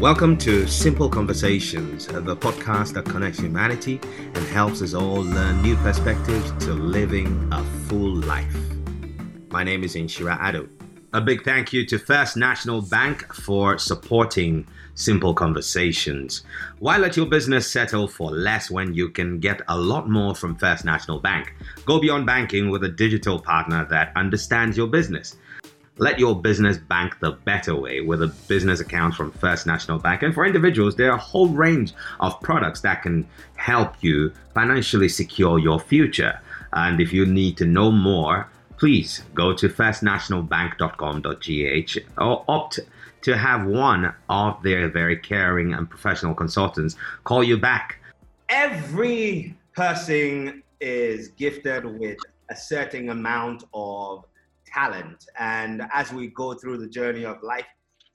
Welcome to Simple Conversations, uh, the podcast that connects humanity and helps us all learn new perspectives to living a full life. My name is Inshira Ado. A big thank you to First National Bank for supporting Simple Conversations. Why let your business settle for less when you can get a lot more from First National Bank? Go beyond banking with a digital partner that understands your business. Let your business bank the better way with a business account from First National Bank. And for individuals, there are a whole range of products that can help you financially secure your future. And if you need to know more, please go to firstnationalbank.com.gh or opt to have one of their very caring and professional consultants call you back. Every person is gifted with a certain amount of talent. And as we go through the journey of life,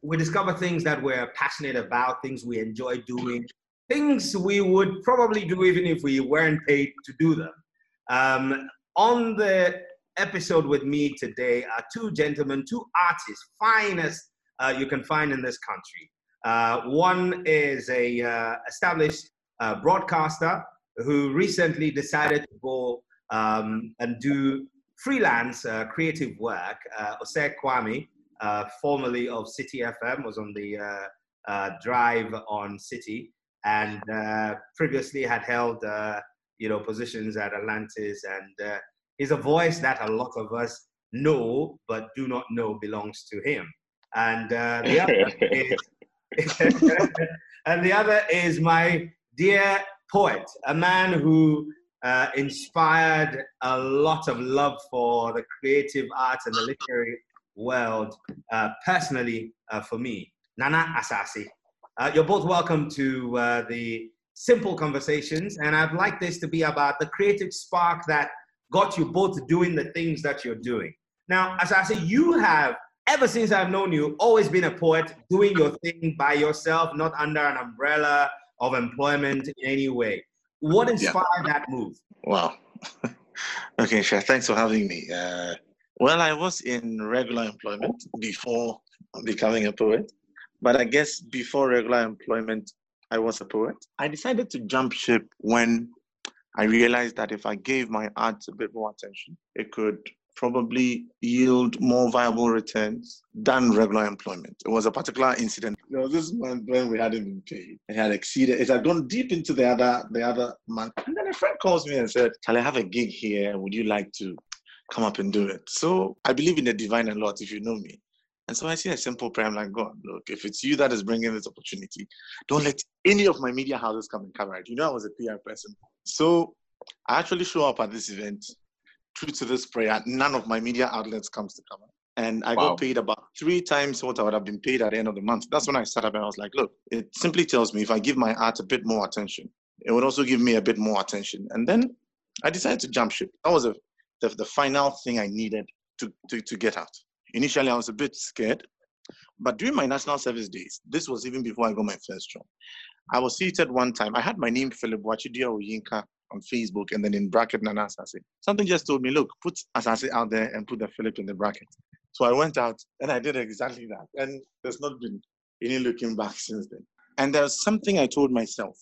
we discover things that we're passionate about, things we enjoy doing, things we would probably do even if we weren't paid to do them. Um, on the episode with me today are two gentlemen, two artists, finest uh, you can find in this country. Uh, one is a uh, established uh, broadcaster who recently decided to go um, and do freelance uh, creative work. Uh, Osei Kwame, uh, formerly of Citi FM, was on the uh, uh, drive on Citi, and uh, previously had held you know positions at Atlantis, and he's a voice that a lot of us know but do not know belongs to him. And the other is, and the other is my dear poet, a man who uh, inspired a lot of love for the creative arts and the literary world, uh, personally uh, for me. Nana Asase. Uh, you're both welcome to uh, the Simple Conversations, and I'd like this to be about the creative spark that got you both doing the things that you're doing. Now, Asase, you have, ever since I've known you, always been a poet, doing your thing by yourself, not under an umbrella of employment in any way. What inspired yeah. that move? Wow. okay, Shah, thanks for having me. Uh, well, I was in regular employment before becoming a poet, but I guess before regular employment, I was a poet. I decided to jump ship when I realized that if I gave my art a bit more attention, it could probably yield more viable returns than regular employment. It was a particular incident. This month when we hadn't been paid. It had exceeded, it had gone deep into the other the other month. And then a friend calls me and said, Can I have a gig here? Would you like to come up and do it? So I believe in the divine a lot if you know me. And so I see a simple prayer. I'm like, God, look, if it's you that is bringing this opportunity, don't let any of my media houses come and cover it. You know, I was a PR person. So I actually show up at this event true to this prayer, none of my media outlets comes to cover. And I wow. got paid about three times what I would have been paid at the end of the month. That's when I started up and I was like, look, it simply tells me if I give my art a bit more attention, it would also give me a bit more attention. And then I decided to jump ship. That was a, the, the final thing I needed to, to, to get out. Initially, I was a bit scared. But during my national service days, this was even before I got my first job. I was seated one time. I had my name Philip Wachidia Oyinka on Facebook and then in bracket Nana Asase. Something just told me, look, put Asase out there and put the Philip in the bracket. So I went out and I did exactly that. And there's not been any looking back since then. And there's something I told myself,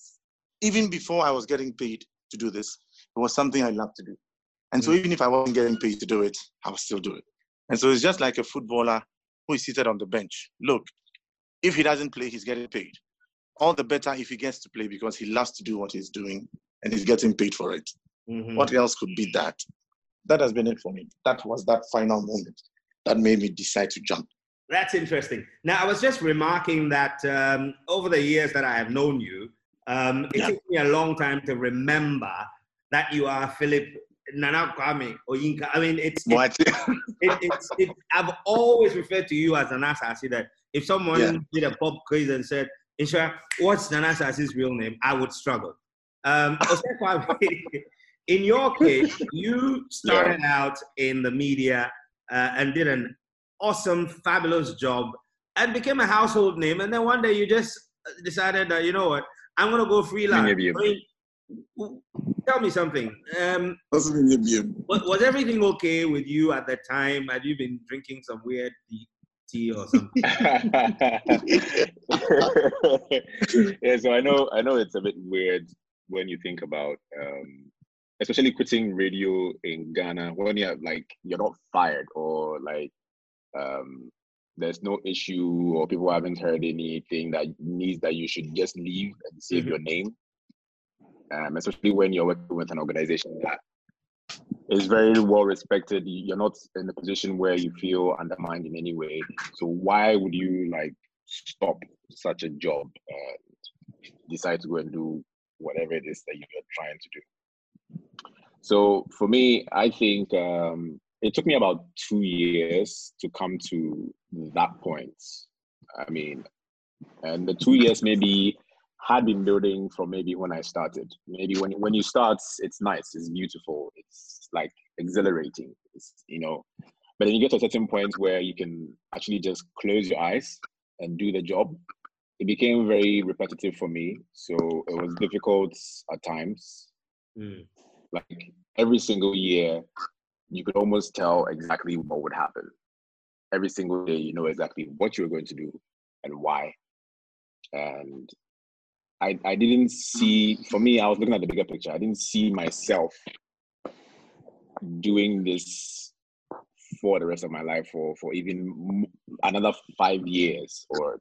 even before I was getting paid to do this, it was something I love to do. And so mm. even if I wasn't getting paid to do it, I would still do it. And so it's just like a footballer who is seated on the bench. Look, if he doesn't play, he's getting paid. All the better if he gets to play because he loves to do what he's doing and he's getting paid for it. Mm-hmm. What else could be that? That has been it for me. That was that final moment that made me decide to jump. That's interesting. Now, I was just remarking that um, over the years that I have known you, um, it yeah. took me a long time to remember that you are Philip Nana Kwame Oyinka. I mean, it's what? It, it, it's it, I've always referred to you as Nana Asase. That if someone yeah. did a pop quiz and said, "Isha, what's Nana Asase's real name?" I would struggle. Um, in your case, you started yeah. out in the media uh, and did an awesome, fabulous job and became a household name. And then one day you just decided that, you know what, I'm going to go freelance. I mean, tell me something. Um, was, was everything okay with you at the time? Had you been drinking some weird tea or something. yeah, so I know I know it's a bit weird when you think about um, especially quitting radio in Ghana when you're like you're not fired or like um, there's no issue or people haven't heard anything that needs that you should just leave and save mm-hmm. your name. Um, especially when you're working with an organization that is very well respected. You're not in a position where you feel undermined in any way. So why would you like stop such a job and decide to go and do whatever it is that you're trying to do? So for me, I think um, it took me about two years to come to that point. I mean, and the two years maybe had been building from maybe when I started. Maybe when when you start, it's nice, it's beautiful, it's like exhilarating, it's, you know. But then you get to a certain point where you can actually just close your eyes and do the job. It became very repetitive for me, so it was difficult at times. Mm. Like every single year, you could almost tell exactly what would happen. Every single day, you know exactly what you were going to do and why. And I, I didn't see, for me, I was looking at the bigger picture. I didn't see myself doing this for the rest of my life for, for even another five years or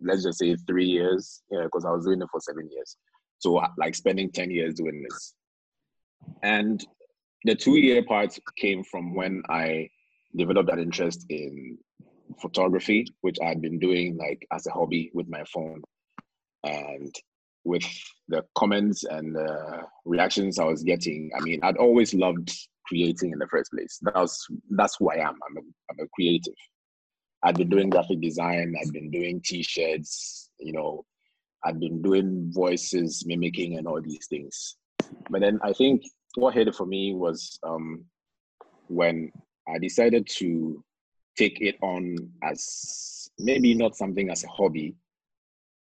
let's just say three years, because yeah, I was doing it for seven years. So uh, like spending 10 years doing this. And the two year part came from when I developed that interest in photography, which I'd been doing like as a hobby with my phone. And with the comments and the reactions I was getting, I mean, I'd always loved creating in the first place. That was that's who I am. I'm a, I'm a creative. I'd been doing graphic design. I've been doing t-shirts. You know, I've been doing voices, mimicking, and all these things. But then I think what hit it for me was um, when I decided to take it on as maybe not something as a hobby.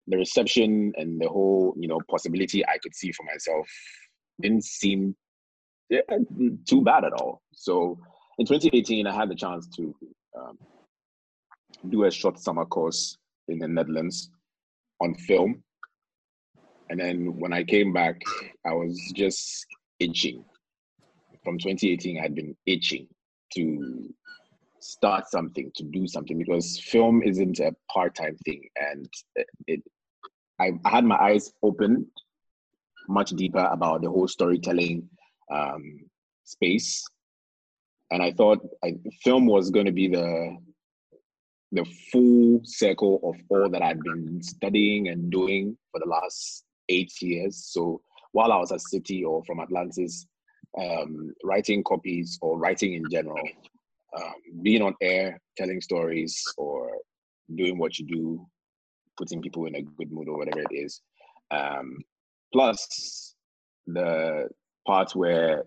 The reception and the whole, you know, possibility I could see for myself didn't seem too bad at all. So in 2018, I had the chance to um, do a short summer course in the Netherlands on film. And then when I came back, I was just itching. From 2018, I had been itching to start something, to do something, because film isn't a part-time thing, and it I, I, had my eyes open much deeper about the whole storytelling um, space, and I thought I, film was going to be the the full circle of all that I've been studying and doing for the last eight years. So while I was at Citi or from Atlantis, um, writing copies or writing in general, um, being on air, telling stories, or doing what you do, putting people in a good mood or whatever it is. Um, plus the part where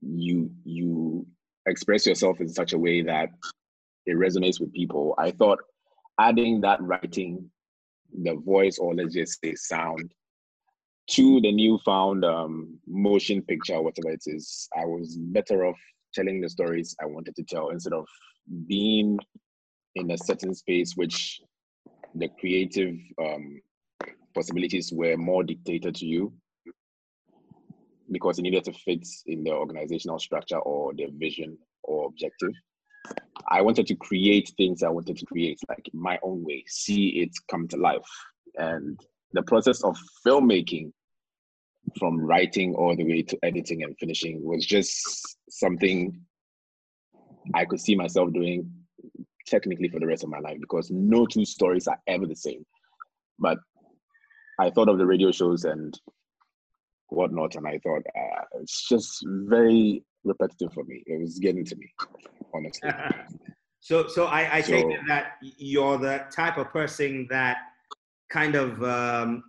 you you express yourself in such a way that it resonates with people. I thought adding that writing, the voice, or let's just say sound, to the newfound um, motion picture, whatever it is, I was better off telling the stories I wanted to tell instead of being in a certain space which the creative um, possibilities were more dictated to you because it needed to fit in the organizational structure or the vision or objective. I wanted to create things I wanted to create, like my own way, see it come to life. And the process of filmmaking from writing all the way to editing and finishing was just something I could see myself doing technically for the rest of my life because no two stories are ever the same. But I thought of the radio shows and whatnot, and I thought uh, it's just very repetitive for me. It was getting to me, honestly. so, so I, I so, take that you're the type of person that kind of um,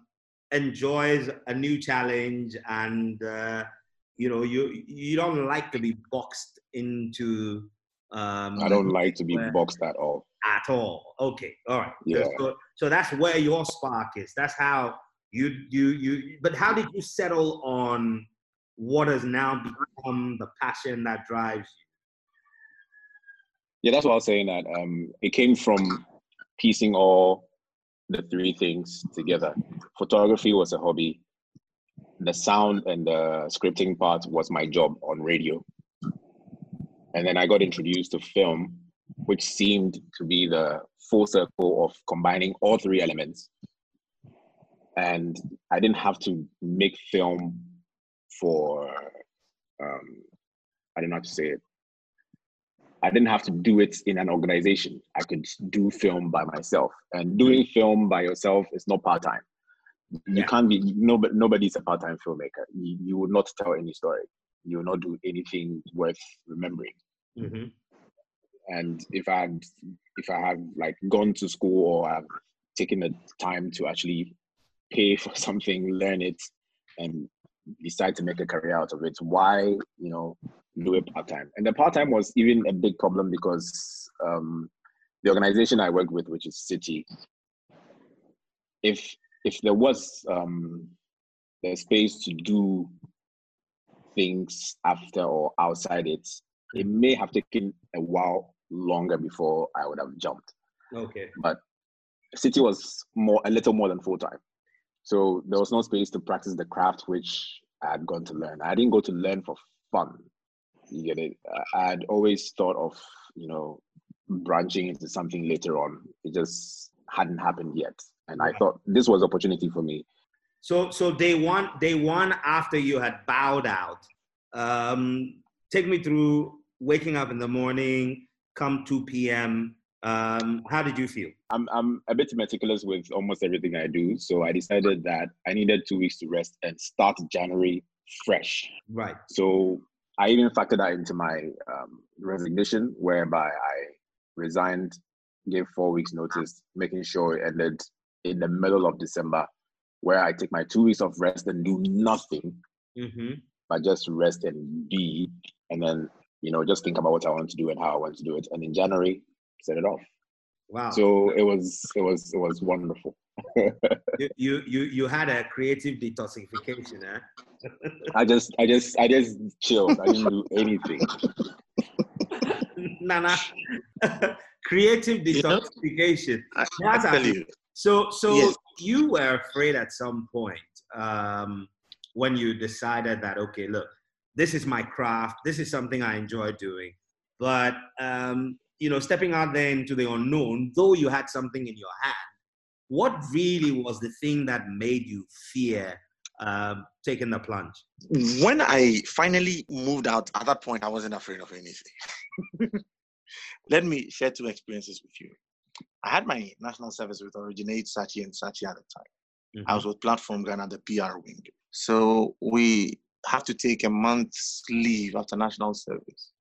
enjoys a new challenge and uh, you know you you don't like to be boxed into um, i don't like to be boxed at all. at all. Okay. All right. Yeah. so, so that's where your spark is. That's how you you you but how did you settle on what has now become the passion that drives you? Yeah, that's what I was saying. That um, it came from piecing all the three things together. Photography was a hobby. The sound and the scripting part was my job on radio. And then I got introduced to film, which seemed to be the full circle of combining all three elements. And I didn't have to make film for, um, I don't know how to say it. I didn't have to do it in an organization. I could do film by myself. And doing film by yourself is not part time. You Yeah. can't be nobody. Nobody's a part time filmmaker. You, you will not tell any story. You will not do anything worth remembering. hmm And if I had, if I had like gone to school or I've taken the time to actually pay for something, learn it, and decide to make a career out of it, why you know do it part time? And the part time was even a big problem because um, the organization I work with, which is Citi, if if there was um, the space to do things after or outside it, it may have taken a while longer before I would have jumped. Okay. But Citi was more a little more than full time, so there was no space to practice the craft which I had gone to learn. I didn't go to learn for fun. You get it? I had always thought of you know branching into something later on. It just hadn't happened yet, and I thought this was opportunity for me. So so day one day one after you had bowed out, um, take me through waking up in the morning, come 2 p.m. Um, how did you feel? I'm I'm a bit meticulous with almost everything I do, so I decided that I needed two weeks to rest and start January fresh. Right. So I even factored that into my um, resignation, whereby I resigned, gave four weeks notice, making sure it ended in the middle of December, where I take my two weeks of rest and do nothing, Mm-hmm. but just rest and be, and then you know just think about what I want to do and how I want to do it, and in January set it off. Wow. So it was it was it was wonderful. you, you you you had a creative detoxification, eh? I just I just I just chilled. I didn't do anything. Nana. creative You know, detoxification. I, I That's tell actually- So, so Yes. you were afraid at some point um, when you decided that okay, look, this is my craft. This is something I enjoy doing. But um, you know, stepping out there into the unknown, though you had something in your hand, what really was the thing that made you fear um, taking the plunge? when I finally moved out, at that point, I wasn't afraid of anything. Let me share two experiences with you. I had my national service with Originate Saatchi and Saatchi at the time. I was with Platform Ghana, the PR wing. So we have to take a month's leave after national service,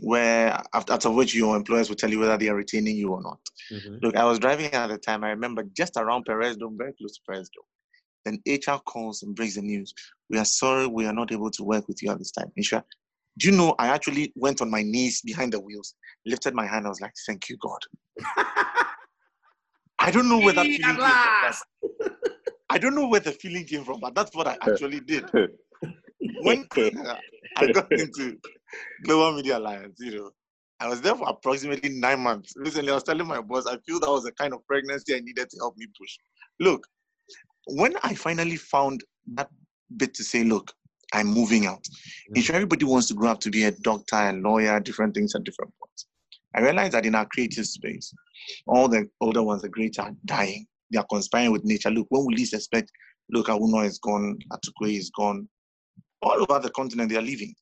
where after, which your employers will tell you whether they are retaining you or not. Mhm. Look, I was driving at the time. I remember just around Perez Dome, very close to Perez Dome. Then HR calls and breaks the news. We are sorry, we are not able to work with you at this time. Isha, do you know I actually went on my knees behind the wheels, lifted my hand. I was like, "Thank you, God." I don't know where that feeling came from. I don't know where the feeling came from, but that's what I actually did. When I got into Global Media Alliance, you know, I was there for approximately nine months. Recently, I was telling my boss, I feel that was the kind of pregnancy I needed to help me push. Look, when I finally found that bit to say, look, I'm moving out. Mhm. If everybody wants to grow up to be a doctor, a lawyer, different things at different points. I realized that in our creative space, all the older ones, the great are dying. They are conspiring with nature. Look, when we least expect, look, Awoonor is gone, Atukwei is gone. All over the continent, they are leaving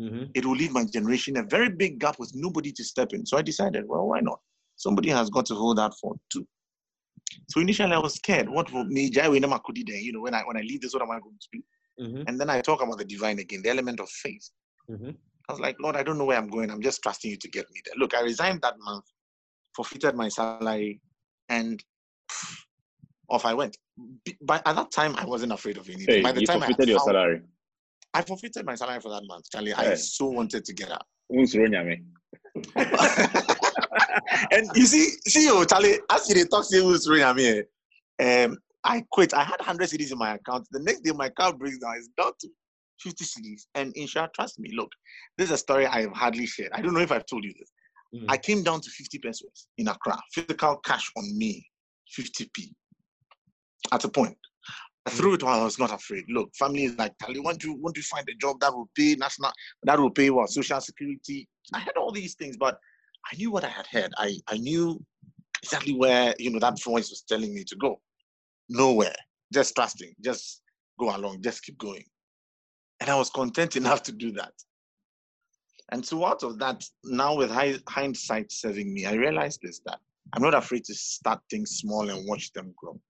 Mhm. it will leave my generation a very big gap with nobody to step in. So I decided, well, why not? Somebody has got to hold that fort too. So initially I was scared. What will me Jai Wena Makudi then? You know, when I when I leave this, what am I going to do? Mhm. And then I talk about the divine again, the element of faith. Mhm. I was like, Lord, I don't know where I'm going. I'm just trusting you to get me there. Look, I resigned that month, forfeited my salary, and off I went. But at that time, I wasn't afraid of anything. Hey, By the you time I, forfeited had your found- salary. I forfeited my salary for that month, Charlie. I so wanted to get out. And you see, see you, Charlie, as you talk, who's running me. Um, I quit. I had 100 cedis in my account. The next day, my account breaks down. It's down to 50 cedis. And Insha, trust me, look, this is a story I have hardly shared. I don't know if I've told you this. Mm. I came down to 50 pesos in Accra, physical cash on me, 50p. At a point, Threw it while I was not afraid. Look, family is like, Tali, want to want to find a job that will pay national, that will pay what social security. I had all these things, but I knew what I had heard. I I knew exactly where you know that voice was telling me to go. Nowhere, just trusting, just go along, just keep going. And I was content enough to do that. And so out of that, now with hindsight serving me, I realized this that I'm not afraid to start things small and watch them grow.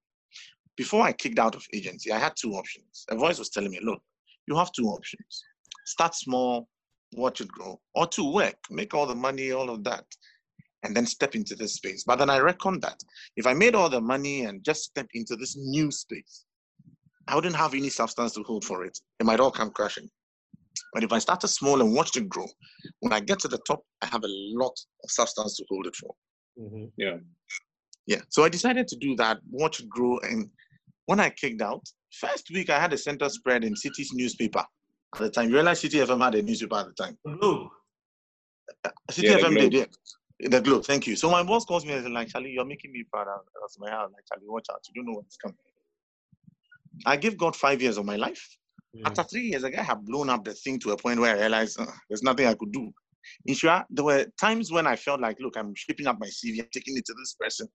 Before I kicked out of agency, I had two options. A voice was telling me, look, you have two options. Start small, watch it grow, or to work, make all the money, all of that, and then step into this space. But then I reckoned that if I made all the money and just step into this new space, I wouldn't have any substance to hold for it. It might all come crashing. But if I started small and watched it grow, when I get to the top, I have a lot of substance to hold it for. Mm-hmm. Yeah. Yeah. So I decided to do that, watch it grow. And when I kicked out, first week I had a center spread in Citi's newspaper at the time. You realize Citi FM had a newspaper at the time. Globe. Uh, Citi yeah, FM did, yeah. The Globe, thank you. So my boss calls me and says, like, Charlie, you're making me proud. That's my house. Like, Charlie, watch out. You don't know what's coming. I give God five years of my life. Mm. After three years, the guy had blown up the thing to a point where I realized uh, there's nothing I could do. In sure, there were times when I felt like, look, I'm shaping up my CV, I'm taking it to this person.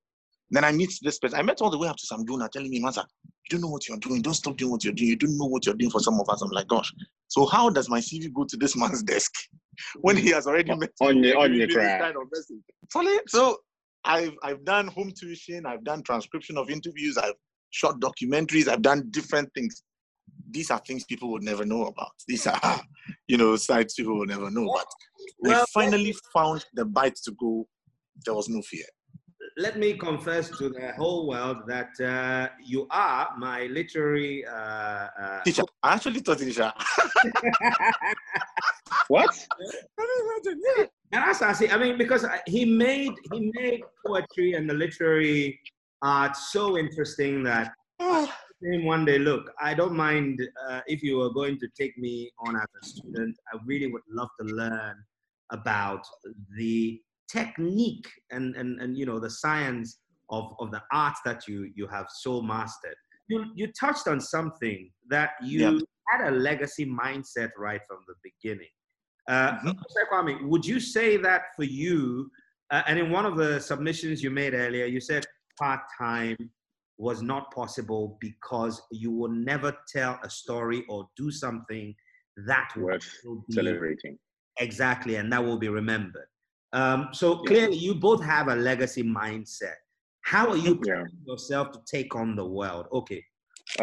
Then I meet this person. I met all the way up to some donor telling me, Master, you don't know what you're doing. Don't stop doing what you're doing. You don't know what you're doing for some of us. I'm like, gosh. So how does my CV go to this man's desk when he has already met on your on your kind of So I've I've done home tuition. I've done transcription of interviews. I've shot documentaries. I've done different things these are things people would never know about. These are, you know, sites people will never know. But well, I finally found the bite to go. There was no fear. Let me confess to the whole world that uh, you are my literary uh, uh, teacher. I actually taught teacher. what? And that's I I mean, because he made he made poetry and the literary art so interesting that him one day, look, I don't mind uh, if you were going to take me on as a student. I really would love to learn about the technique and, and, and you know, the science of, of the art that you, you have so mastered. You, you touched on something that you had a legacy mindset right from the beginning. Uh, mm-hmm. Kwame, would you say that for you, uh, and in one of the submissions you made earlier, you said part time, was not possible because you will never tell a story or do something that worth celebrating. Exactly, and that will be remembered. Um, so clearly, you both have a legacy mindset. How are you yeah. yourself to take on the world? Okay.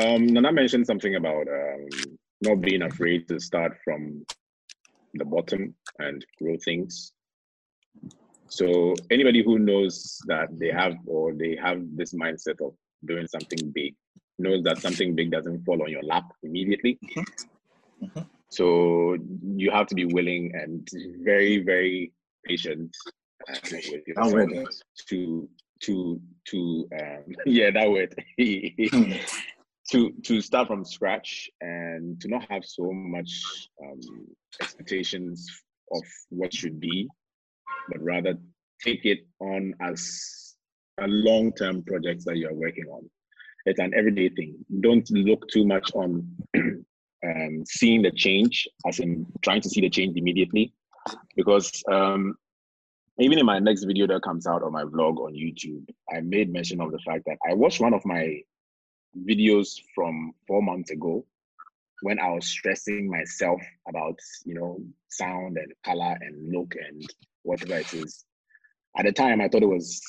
Um, Nana mentioned something about um, not being afraid to start from the bottom and grow things. So anybody who knows that they have or they have this mindset of doing something big knows that something big doesn't fall on your lap immediately. Mm-hmm. Mm-hmm. So you have to be willing and very, very patient uh, with to to to um, yeah that word to to start from scratch and to not have so much um, expectations of what should be, but rather take it on as a long-term project that you're working on. It's an everyday thing. Don't look too much on um, seeing the change, as in trying to see the change immediately, because um, even in my next video that comes out on my vlog on YouTube, I made mention of the fact that I watched one of my videos from four months ago when I was stressing myself about, you know, sound and color and look and whatever it is. At the time, I thought it was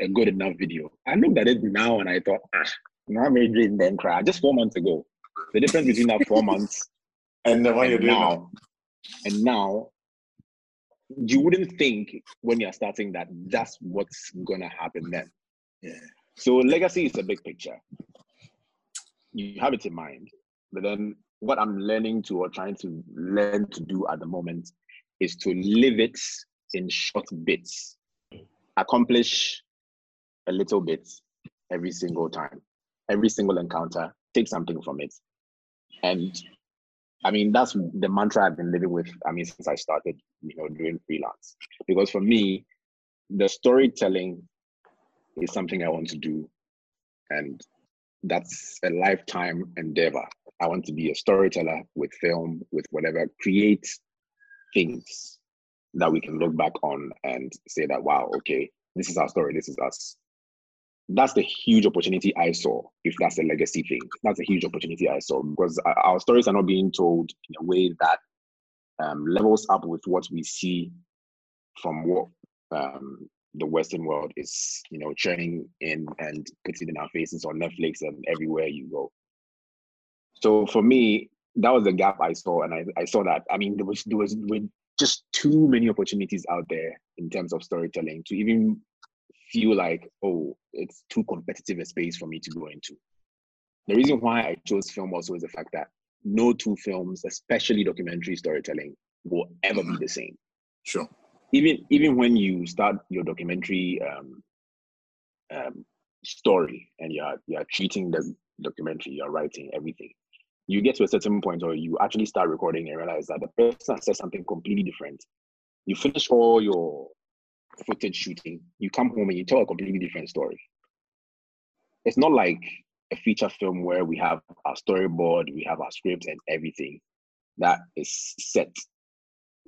a good enough video. I looked at it now and I thought, ah, now I made it then cry. Just four months ago. The difference between that four months and the one you're doing now, and now, you wouldn't think when you're starting that that's what's gonna happen then. Yeah. So legacy is a big picture. You have it in mind, but then what I'm learning to or trying to learn to do at the moment is to live it in short bits. Accomplish a little bit every single time, every single encounter, take something from it. And I mean, that's the mantra I've been living with. I mean, since I started, you know, doing freelance. Because for me, the storytelling is something I want to do, and that's a lifetime endeavor. I want to be a storyteller with film, with whatever, create things that we can look back on and say that, wow, okay, this is our story, this is us. That's the huge opportunity I saw, if that's a legacy thing. That's a huge opportunity I saw because our stories are not being told in a way that um, levels up with what we see from what um, the Western world is, you know, churning in and putting in our faces on Netflix and everywhere you go. So for me, that was the gap I saw, and I, I saw that. I mean, there was there was just too many opportunities out there in terms of storytelling to even feel like, oh, it's too competitive a space for me to go into. The reason why I chose film also is the fact that no two films, especially documentary storytelling, will ever be the same. Sure even even when you start your documentary um, um, story and you're you're treating the documentary, you're writing everything, you get to a certain point where you actually start recording and realize that the person says something completely different. You finish all your footage shooting, you come home and you tell a completely different story. It's not like a feature film where we have our storyboard, we have our script and everything that is set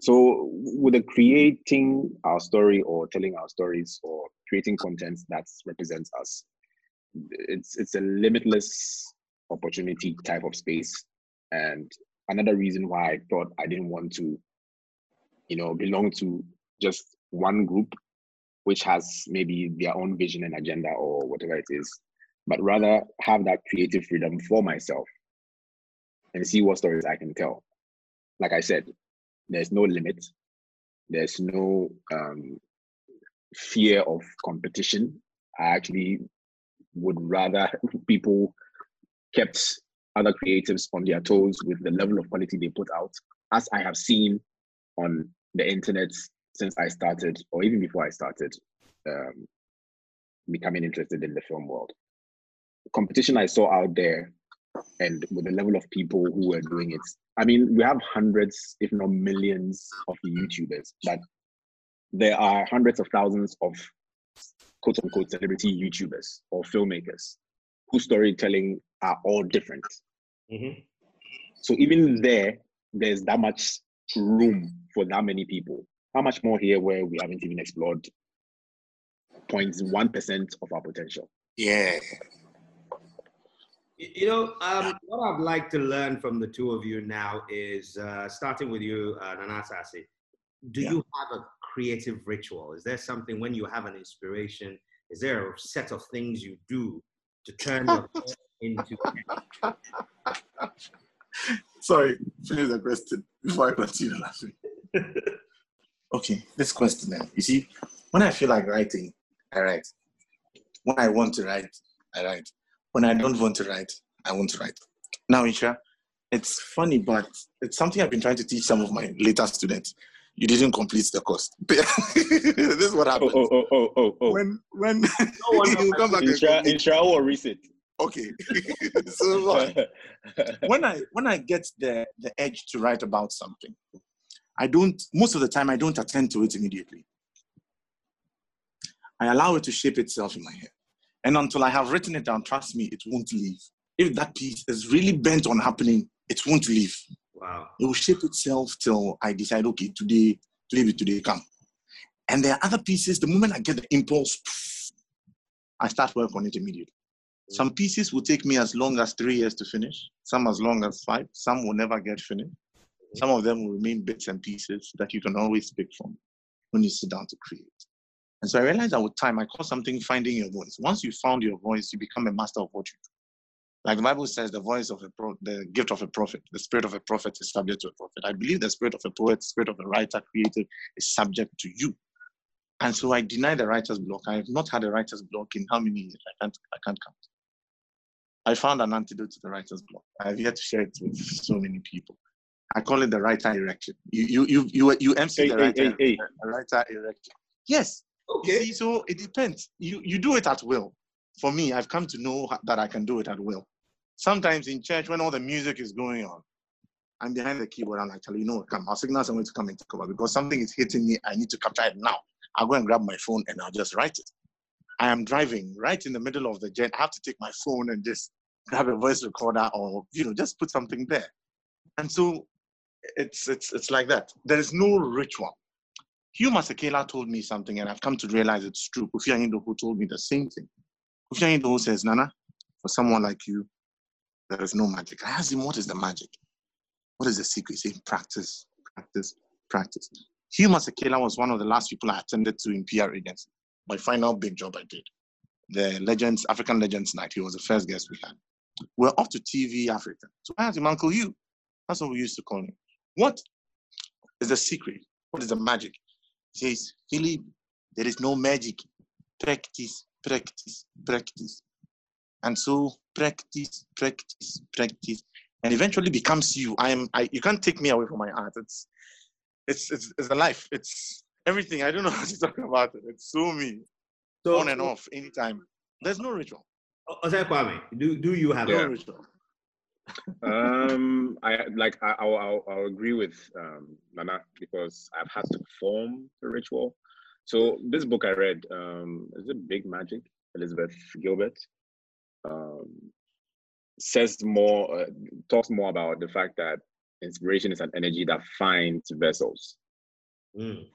so with the creating our story or telling our stories or creating content that represents us, it's it's a limitless opportunity type of space. And another reason why I thought I didn't want to, you know, belong to just one group, which has maybe their own vision and agenda or whatever it is, but rather have that creative freedom for myself and see what stories I can tell. Like I said, there's no limit. There's no um, fear of competition. I actually would rather people kept other creatives on their toes with the level of quality they put out, as I have seen on the internet since I started, or even before I started um, becoming interested in the film world. The competition I saw out there, and with the level of people who were doing it, I mean, we have hundreds, if not millions, of YouTubers, but there are hundreds of thousands of quote unquote celebrity YouTubers or filmmakers whose storytelling are all different. Mm-hmm. So even there, there's that much room for that many people. How much more here where we haven't even explored 0.1% of our potential? Yeah. You know, um, what I'd like to learn from the two of you now is uh, starting with you, uh, Nana Asase. Do yeah. you have a creative ritual? Is there something when you have an inspiration? Is there a set of things you do to turn your into? Sorry, finish the question before I continue laughing. okay, this question then. You see, when I feel like writing, I write. When I want to write, I write. When I don't want to write, I want to write. Now, Isha, it's funny, but it's something I've been trying to teach some of my later students. You didn't complete the course. this is what happens. Oh, oh, oh, oh, oh. When when no one you come back Isha, Isha or reset. Okay. so when I when I get the the edge to write about something, I don't most of the time I don't attend to it immediately. I allow it to shape itself in my head. And until I have written it down, trust me, it won't leave. If that piece is really bent on happening, it won't leave. Wow. It will shape itself till I decide, okay, today, today be today, come. And there are other pieces, the moment I get the impulse, I start work on it immediately. Mm. Some pieces will take me as long as three years to finish, some as long as five, some will never get finished. Some of them will remain bits and pieces that you can always pick from when you sit down to create. And so I realized that with time, I call something finding your voice. Once you found your voice, you become a master of what you do. Like the Bible says, the voice of a pro- the gift of a prophet, the spirit of a prophet is subject to a prophet. I believe the spirit of a poet, spirit of a writer, creative is subject to you. And so I deny the writer's block. I have not had a writer's block in how many years? I can't, I can't count. I found an antidote to the writer's block. I have yet to share it with so many people. I call it the writer erection. You you you you, you MC hey, the writer, hey, hey, writer erection. Yes, Okay. See, so it depends. You you do it at will. For me, I've come to know that I can do it at will. Sometimes in church, when all the music is going on, I'm behind the keyboard. I'm like, tell you know, come, I'll signal someone to come and take over because something is hitting me. I need to capture it now. I'll go and grab my phone and I'll just write it. I am driving right in the middle of the jet. I have to take my phone and just grab a voice recorder or you know just put something there. And so it's it's it's like that. There is no ritual. Hugh Masekela told me something, and I've come to realize it's true. Anyidoho who told me the same thing. Kofi Anyidoho says, Nana, for someone like you, there is no magic. I asked him, what is the magic? What is the secret? He said, practice, practice, practice. Hugh Masekela was one of the last people I attended to in PR agency. My final big job I did. The Legends, African Legends Night. He was the first guest we had. We're off to TV Africa. So I asked him, Uncle Hugh. That's what we used to call him. What is the secret? What is the magic? He says, Philip, there is no magic. Practice, practice, practice. And so practice, practice, practice, and eventually becomes you. I am I you can't take me away from my art. It's it's it's, it's the life. It's everything. I don't know how to talk about it. It's so me. So, on and off, anytime. There's no ritual. Osei Kwame, do do you have no yeah. ritual? Um, I like I, I'll, I'll, I'll agree with um, Nana because I've had to perform the ritual. So this book I read, um, is it Big Magic? Elizabeth Gilbert um, says more, uh, talks more about the fact that inspiration is an energy that finds vessels, Mm.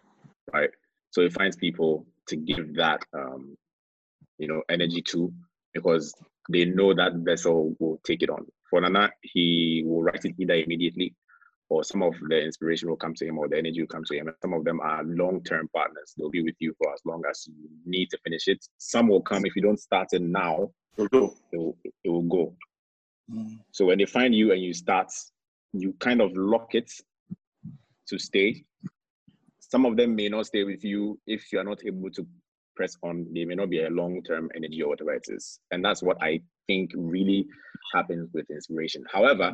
right? So it finds people to give that, um, you know, energy to because they know that vessel will take it on. For Nana, he will write it either immediately or some of the inspiration will come to him or the energy will come to him. And some of them are long-term partners. They'll be with you for as long as you need to finish it. Some will come if you don't start it now, it will, it will go. Mm. So when they find you and you start, you kind of lock it to stay. Some of them may not stay with you if you are not able to press on. They may not be a long-term energy or whatever it is, and that's what I think really happens with inspiration. However,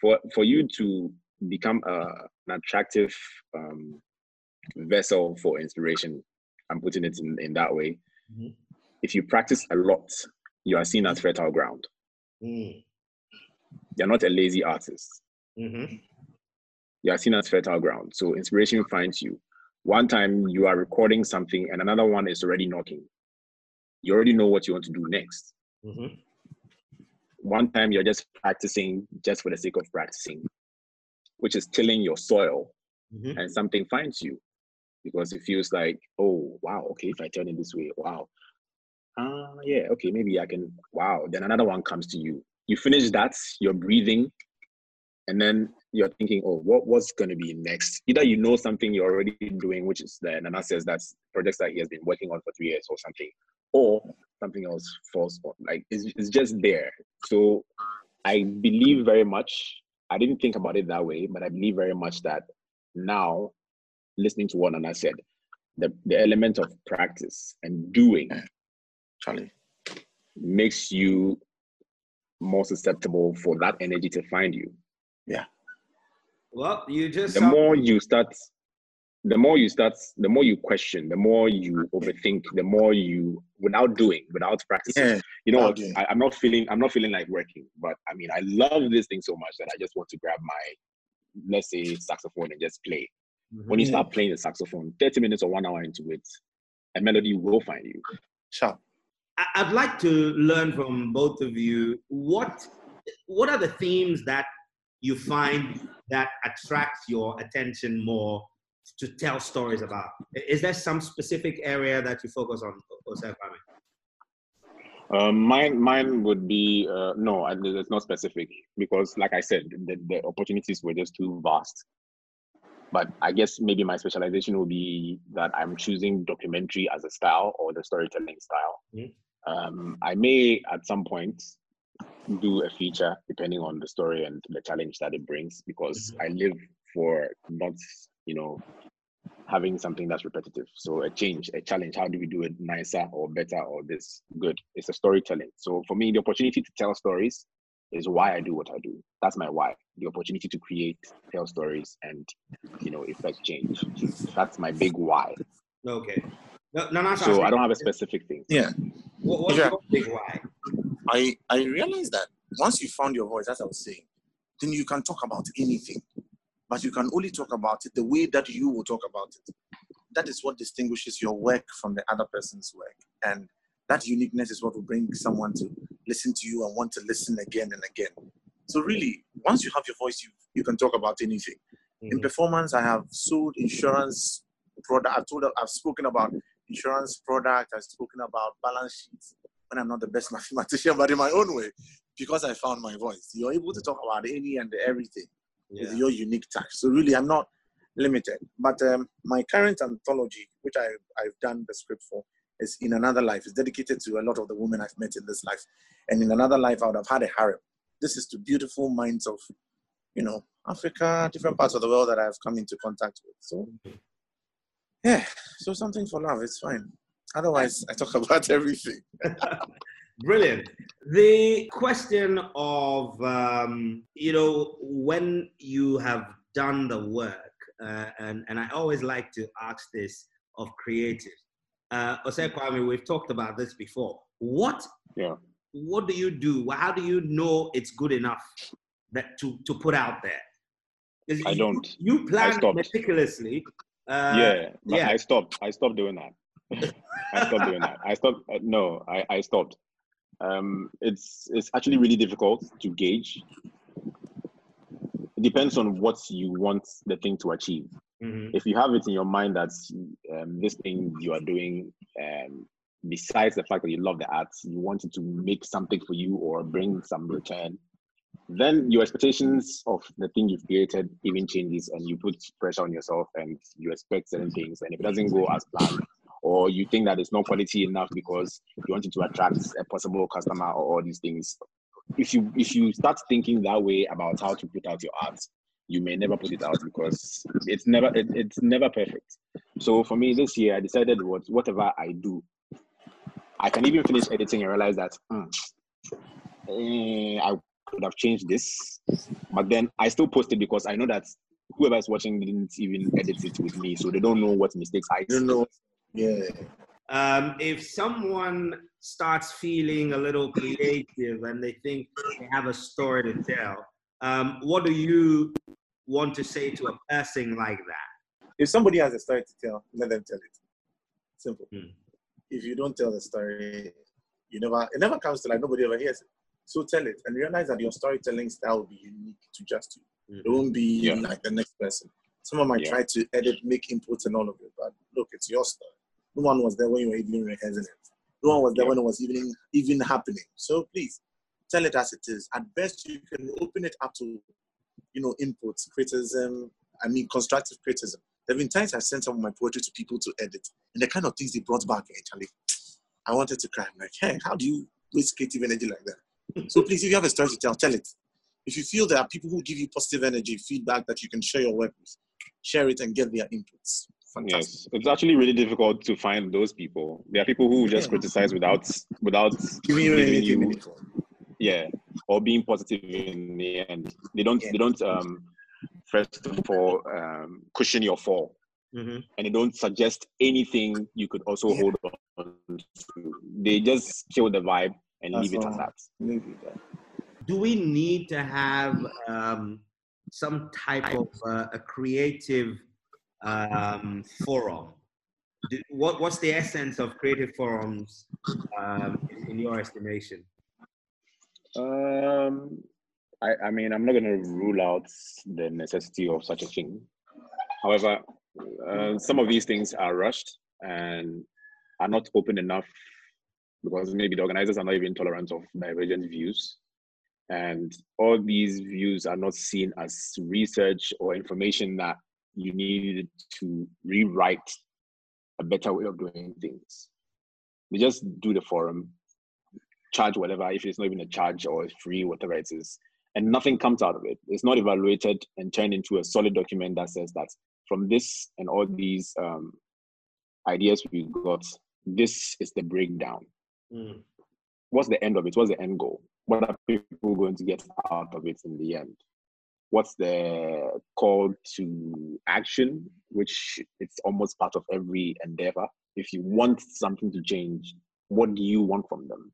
for for you to become a, an attractive um, vessel for inspiration, I'm putting it in, in that way. Mhm. If you practice a lot, you are seen as fertile ground. Mm. You're not a lazy artist. Mm-hmm. you are seen as fertile ground. So inspiration finds you. One time you are recording something and another one is already knocking. You already know what you want to do next. Mm-hmm. One time you're just practicing just for the sake of practicing, which is tilling your soil Mm-hmm. and something finds you because it feels like, oh, wow, okay, if I turn it this way, wow. Ah, yeah, okay, maybe I can, wow. Then another one comes to you. You finish that, you're breathing, and then you're thinking, oh, what what's going to be next? Either you know something you're already doing, which is the Nana says that's projects that he has been working on for three years or something, or something else falls on. Like it's, it's just there. So I believe very much. I didn't think about it that way, but I believe very much that now, listening to what Nana said, the, the element of practice and doing mm, Charlie. makes you more susceptible for that energy to find you. Well, you just The more you start, the more you start, the more you question, the more you overthink, the more you without doing, without practicing. Yeah. You know, without. I, I'm not feeling, I'm not feeling like working, but I mean, I love this thing so much that I just want to grab my, let's say, saxophone and just play. Mm-hmm. When you start playing the saxophone, 30 minutes or one hour into it, a melody will find you. Sure. I'd like to learn from both of you what what are the themes that you find that attracts your attention more to tell stories about? Is there some specific area that you focus on, Osei Kwame? Um, mine, mine would be uh, no, it's not specific because, like I said, the, the opportunities were just too vast. But I guess maybe my specialization would be that I'm choosing documentary as a style or the storytelling style. Mhm. Um, I may at some point do a feature depending on the story and the challenge that it brings because mm-hmm. I live for not, you know, having something that's repetitive. So a change, a challenge. How do we do it nicer or better or this good? It's a storytelling. So for me, the opportunity to tell stories is why I do what I do. That's my why. The opportunity to create, tell stories, and you know, effect change. That's my big why. Okay. No, no, no, So I don't have a specific thing. Yeah. What, what's Yeah. your big why? I I realized that once you found your voice, as I was saying, then you can talk about anything. but you can only talk about it the way that you will talk about it. That is what distinguishes your work from the other person's work. And that uniqueness is what will bring someone to listen to you and want to listen again and again. So really, once you have your voice, you, you can talk about anything. Mm-hmm. In performance, I have sold insurance product. I've told, I've spoken about insurance product. I've spoken about balance sheets when I'm not the best mathematician, but in my own way, because I found my voice. You're able to talk about any and everything yeah. with your unique touch. So really, I'm not limited. But um, my current anthology, which I, I've done the script for, is in another life. It's dedicated to a lot of the women I've met in this life. And in another life, I would have had a harem. This is to beautiful minds of, you know, Africa, different parts of the world that I've come into contact with. So, yeah, so something for love. It's fine. Otherwise, I talk about everything. Brilliant. The question of, um, you know, when you have done the work, uh, and, and I always like to ask this of creatives. Uh, Osei Kwame, we've talked about this before. What, yeah. what do you do? How do you know it's good enough that to, to put out there? I don't. You, you plan meticulously. Uh, yeah, yeah. I stopped. I stopped doing that. I stopped doing that. I stopped. Uh, no, I, I stopped um, it's it's actually really difficult to gauge. It depends on what you want the thing to achieve. Mm-hmm. If you have it in your mind that um, this thing you are doing, um, besides the fact that you love the art, you want it to make something for you or bring some return, then your expectations of the thing you've created even changes, and you put pressure on yourself, and you expect certain things. And if it doesn't go as planned, or you think that it's not quality enough because you wanted to attract a possible customer or all these things if you if you start thinking that way about how to put out your art you may never put it out because it's never it, it's never perfect. So for me this year i decided what whatever i do i can even finish editing and realize that hmm, eh, i could have changed this. But then i still post it because i know that whoever is watching didn't even edit it with me so they don't know what mistakes i don't know yeah. Um, if someone starts feeling a little creative and they think they have a story to tell, um, what do you want to say to a person like that? If somebody has a story to tell, let them tell it. Simple. Hmm. If you don't tell the story, you never it never comes to like nobody ever hears it. So tell it and realize that your storytelling style will be unique to just you. Mm-hmm. It won't be yeah. like the next person. Someone might yeah. try to edit, make inputs and all of it, but look, it's your story. No one was there when you were even rehearsing it. No one was there when it was even even happening. So please tell it as it is. At best, you can open it up to, you know, inputs, criticism. I mean, constructive criticism. There have been times I sent some of my poetry to people to edit, and the kind of things they brought back, actually, I wanted to cry. I'm like, hey, how do you waste creative energy like that? so please, if you have a story to tell, tell it. If you feel there are people who give you positive energy, feedback that you can share your work with, share it and get their inputs. Fantastic. Yes, it's actually really difficult to find those people. There are people who just criticize without without giving you anything. You, yeah, or being positive in the end. They don't. Yeah. They don't. Um, first of all, um, cushion your fall, mm-hmm. and they don't suggest anything you could also yeah. hold on to. They just kill the vibe and That's leave it at that. Do we need to have um, some type of uh, a creative um, forum. What, what's the essence of creative forums um, in, in, your estimation? Um, I, I mean, I'm not going to rule out the necessity of such a thing. However, uh, some of these things are rushed and are not open enough because maybe the organizers are not even tolerant of divergent views. And all these views are not seen as research or information that you needed to rewrite a better way of doing things. They just do the forum, charge whatever, if it's not even a charge or free, whatever it is, and nothing comes out of it. It's not evaluated and turned into a solid document that says that from this and all these um, ideas we got, this is the breakdown. Mm. What's the end of it? What's the end goal? What are people going to get out of it in the end? What's the call to action, which it's almost part of every endeavor. If you want something to change, what do you want from them?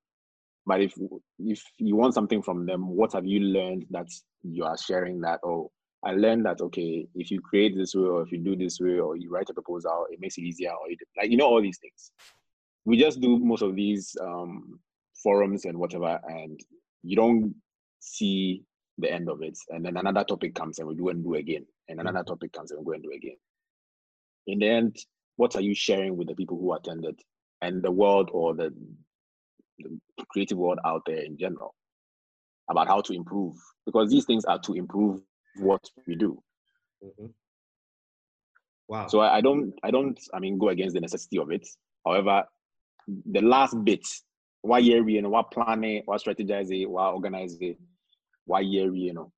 But if if you want something from them, what have you learned that you are sharing that, oh, I learned that okay, if you create this way, or if you do this way, or you write a proposal, it makes it easier, or you, like you know all these things. We just do most of these um, forums and whatever, and you don't see the end of it. And then another topic comes, and we do and do again, and another mm. topic comes, and we go and do again. In the end, what are you sharing with the people who attended and the world or the, the creative world out there in general about how to improve? Because these things are to improve what we do. Mm-hmm. Wow. So I, I don't, I don't, I mean, go against the necessity of it. However, the last bit, what year you know, what planning, what strategizing, what organizing, what year you know,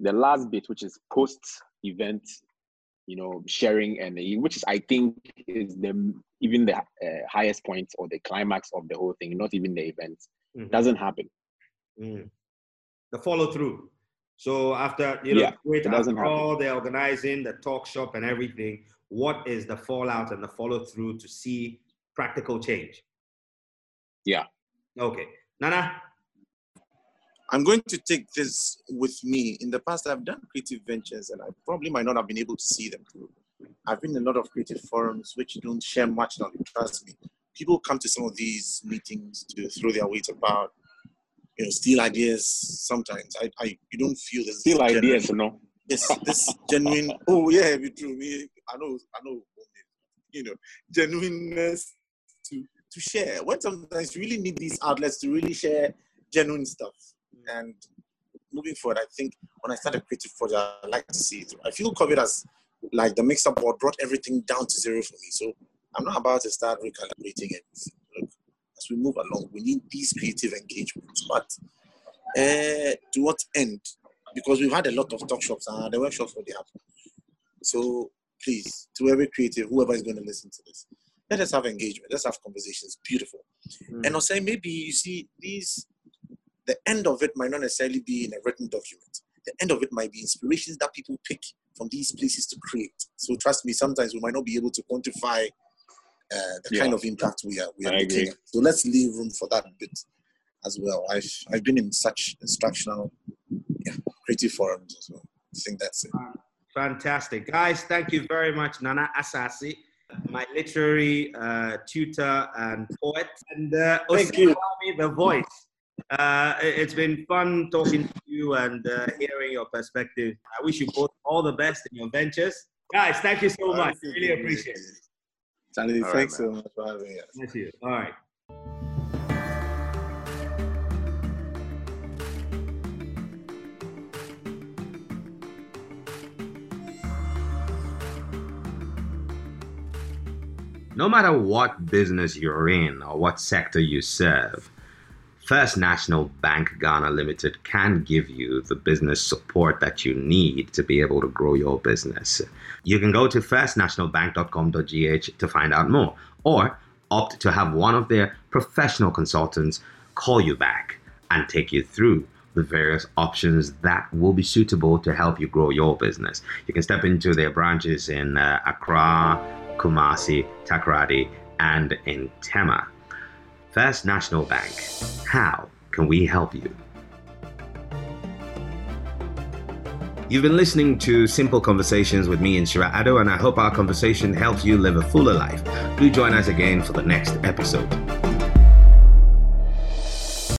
the last bit, which is post event you know sharing and which is i think is the even the uh, highest point or the climax of the whole thing not even the event. Mm-hmm. doesn't happen. Mm. the follow through so after you know yeah, wait, after all the organizing the talk shop and everything what is the fallout and the follow through to see practical change? Yeah. Okay. Nana I'm going to take this with me. In the past, I've done creative ventures and I probably might not have been able to see them through. I've been in a lot of creative forums which don't share much knowledge. Trust me. People come to some of these meetings to throw their weight about, you know, steal ideas sometimes. I, I you don't feel this. Steal ideas, you know. Yes, this genuine, oh yeah, be true. Me, I know, I know, you know, genuineness to, to share. When sometimes you really need these outlets to really share genuine stuff and moving forward, I think when I started creative project, I like to see it. I feel COVID has like the mix-up board brought everything down to zero for me. So I'm not about to start recalibrating it. Look, as we move along, we need these creative engagements. But uh, to what end? Because we've had a lot of talk shops and the workshops already happen. So please, to every creative, whoever is going to listen to this, let us have engagement. Let's have conversations. Beautiful. Mm. And I'll say maybe you see these the end of it might not necessarily be in a written document. The end of it might be inspirations that people pick from these places to create. So trust me, sometimes we might not be able to quantify uh, the yeah. kind of impact we are we are making. So let's leave room for that bit as well. I've I've been in such instructional, yeah, creative forums as well. I think that's it. Fantastic, guys! Thank you very much, Nana Asase my literary uh, tutor and poet, and uh, Thank you. the voice. Uh, it's been fun talking to you and uh, hearing your perspective. I wish you both all the best in your ventures. Guys, thank you so much. Really appreciate it. Charlie, all thanks right, so much for having us. Thank you. All right. No matter what business you're in or what sector you serve, First National Bank Ghana Limited can give you the business support that you need to be able to grow your business. You can go to firstnationalbank.com.gh to find out more, or opt to have one of their professional consultants call you back and take you through the various options that will be suitable to help you grow your business. You can step into their branches in uh, Accra, Kumasi, Takoradi, and in Tema. First National Bank. How can we help you? You've been listening to Simple Conversations with me, Nhyira Addo, and I hope our conversation helps you live a fuller life. Do join us again for the next episode.